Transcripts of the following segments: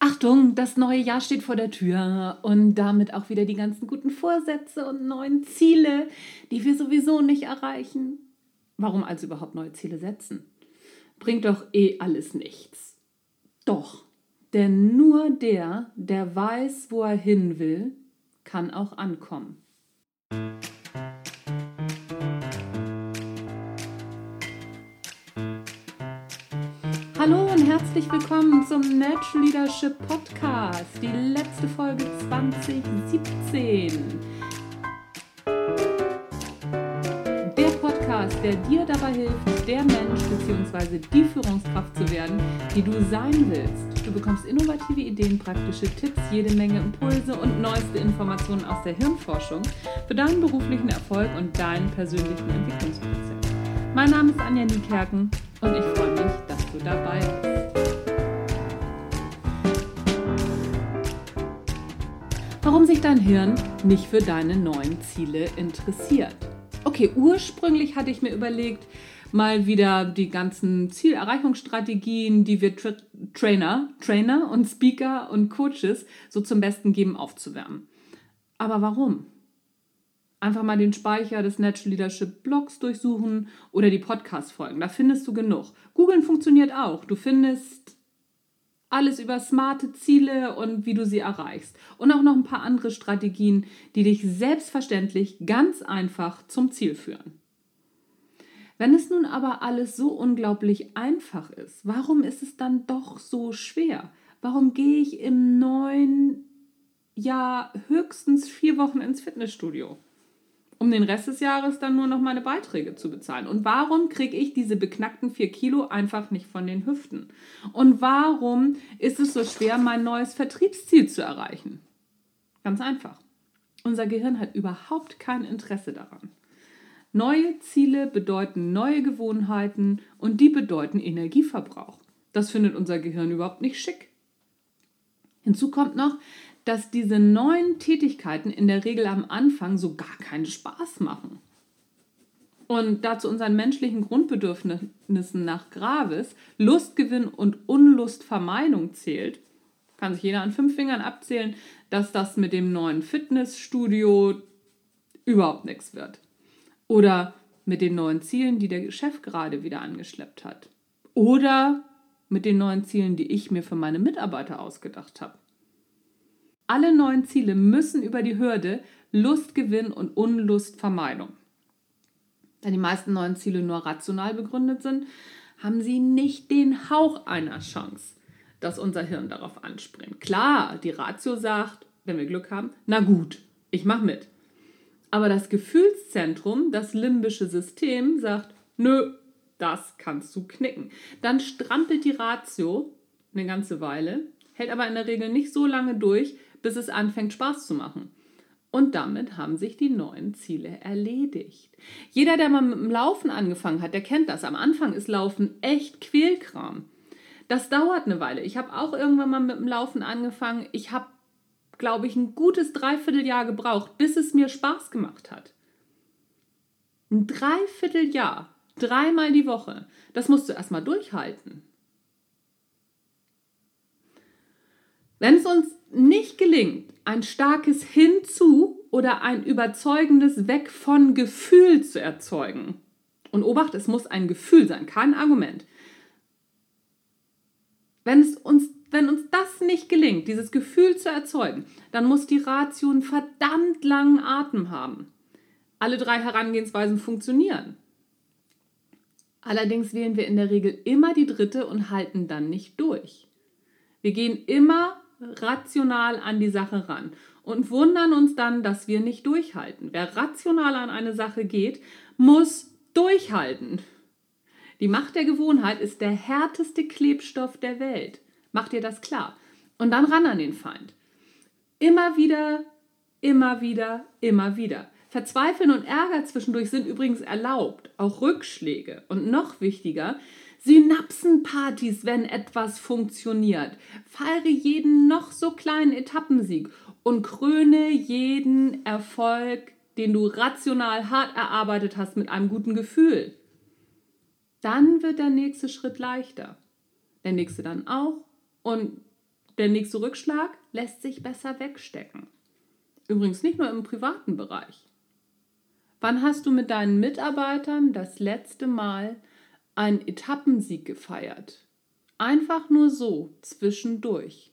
Achtung, das neue Jahr steht vor der Tür und damit auch wieder die ganzen guten Vorsätze und neuen Ziele, die wir sowieso nicht erreichen. Warum also überhaupt neue Ziele setzen? Bringt doch eh alles nichts. Doch, denn nur der, der weiß, wo er hin will, kann auch ankommen. Hallo und herzlich willkommen zum Natural Leadership Podcast, die letzte Folge 2017. Der Podcast, der dir dabei hilft, der Mensch bzw. die Führungskraft zu werden, die du sein willst. Du bekommst innovative Ideen, praktische Tipps, jede Menge Impulse und neueste Informationen aus der Hirnforschung für deinen beruflichen Erfolg und deinen persönlichen Entwicklungsprozess. Mein Name ist Anja Niekerken und ich freue mich, du dabei. Warum sich dein Hirn nicht für deine neuen Ziele interessiert. Okay, ursprünglich hatte ich mir überlegt, mal wieder die ganzen Zielerreichungsstrategien, die wir Tra Trainer, Trainer und Speaker und Coaches so zum Besten geben, aufzuwärmen. Aber warum? Einfach mal den Speicher des Natural Leadership Blogs durchsuchen oder die Podcast-Folgen. Da findest du genug. Googeln funktioniert auch. Du findest alles über smarte Ziele und wie du sie erreichst. Und auch noch ein paar andere Strategien, die dich selbstverständlich ganz einfach zum Ziel führen. Wenn es nun aber alles so unglaublich einfach ist, warum ist es dann doch so schwer? Warum gehe ich im neuen Jahr höchstens vier Wochen ins Fitnessstudio? Um den Rest des Jahres dann nur noch meine Beiträge zu bezahlen? Und warum kriege ich diese beknackten vier Kilo einfach nicht von den Hüften? Und warum ist es so schwer, mein neues Vertriebsziel zu erreichen? Ganz einfach. Unser Gehirn hat überhaupt kein Interesse daran. Neue Ziele bedeuten neue Gewohnheiten und die bedeuten Energieverbrauch. Das findet unser Gehirn überhaupt nicht schick. Hinzu kommt noch, dass diese neuen Tätigkeiten in der Regel am Anfang so gar keinen Spaß machen. Und da zu unseren menschlichen Grundbedürfnissen nach Gravis Lustgewinn und Unlustvermeidung zählt, kann sich jeder an fünf Fingern abzählen, dass das mit dem neuen Fitnessstudio überhaupt nichts wird. Oder mit den neuen Zielen, die der Chef gerade wieder angeschleppt hat. Oder mit den neuen Zielen, die ich mir für meine Mitarbeiter ausgedacht habe. Alle neuen Ziele müssen über die Hürde Lustgewinn und Unlustvermeidung. Da die meisten neuen Ziele nur rational begründet sind, haben sie nicht den Hauch einer Chance, dass unser Hirn darauf anspringt. Klar, die Ratio sagt, wenn wir Glück haben, na gut, ich mache mit. Aber das Gefühlszentrum, das limbische System, sagt, nö, das kannst du knicken. Dann strampelt die Ratio eine ganze Weile, hält aber in der Regel nicht so lange durch, bis es anfängt Spaß zu machen. Und damit haben sich die neuen Ziele erledigt. Jeder, der mal mit dem Laufen angefangen hat, der kennt das. Am Anfang ist Laufen echt Quälkram. Das dauert eine Weile. Ich habe auch irgendwann mal mit dem Laufen angefangen. Ich habe, glaube ich, ein gutes Dreivierteljahr gebraucht, bis es mir Spaß gemacht hat. Ein Dreivierteljahr, dreimal die Woche. Das musst du erstmal durchhalten. Wenn es uns nicht gelingt, ein starkes Hinzu oder ein überzeugendes Weg von Gefühl zu erzeugen, und obacht, es muss ein Gefühl sein, kein Argument. Wenn, es uns, wenn uns das nicht gelingt, dieses Gefühl zu erzeugen, dann muss die Ratio einen verdammt langen Atem haben. Alle drei Herangehensweisen funktionieren. Allerdings wählen wir in der Regel immer die dritte und halten dann nicht durch. Wir gehen immer rational an die Sache ran und wundern uns dann, dass wir nicht durchhalten. Wer rational an eine Sache geht, muss durchhalten. Die Macht der Gewohnheit ist der härteste Klebstoff der Welt. Macht dir das klar? Und dann ran an den Feind. Immer wieder, immer wieder, immer wieder. Verzweifeln und Ärger zwischendurch sind übrigens erlaubt, auch Rückschläge. Und noch wichtiger, Synapsenpartys, wenn etwas funktioniert. Feiere jeden noch so kleinen Etappensieg und kröne jeden Erfolg, den du rational hart erarbeitet hast, mit einem guten Gefühl. Dann wird der nächste Schritt leichter. Der nächste dann auch und Der nächste Rückschlag lässt sich besser wegstecken. Übrigens nicht nur im privaten Bereich. Wann hast du mit deinen Mitarbeitern das letzte Mal einen Etappensieg gefeiert? Einfach nur so zwischendurch.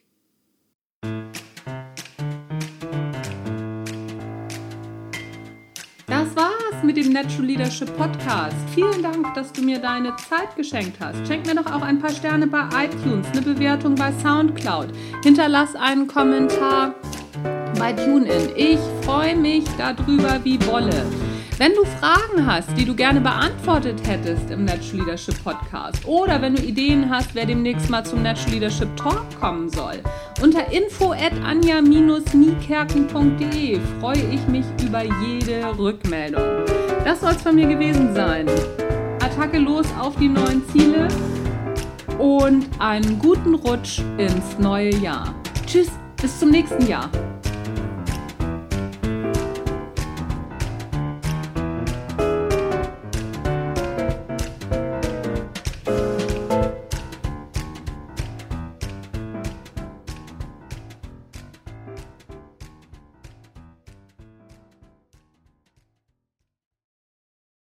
Das war's mit dem Natural Leadership Podcast. Vielen Dank, dass du mir deine Zeit geschenkt hast. Schenk mir doch auch ein paar Sterne bei iTunes, eine Bewertung bei SoundCloud. Hinterlass einen Kommentar bei TuneIn. Ich freue mich darüber wie Wolle. Wenn du Fragen hast, die du gerne beantwortet hättest im Natural Leadership Podcast oder wenn du Ideen hast, wer demnächst mal zum Natural Leadership Talk kommen soll, unter info at anja-niekerken.de freue ich mich über jede Rückmeldung. Das soll es von mir gewesen sein. Attacke los auf die neuen Ziele und einen guten Rutsch ins neue Jahr. Tschüss, bis zum nächsten Jahr.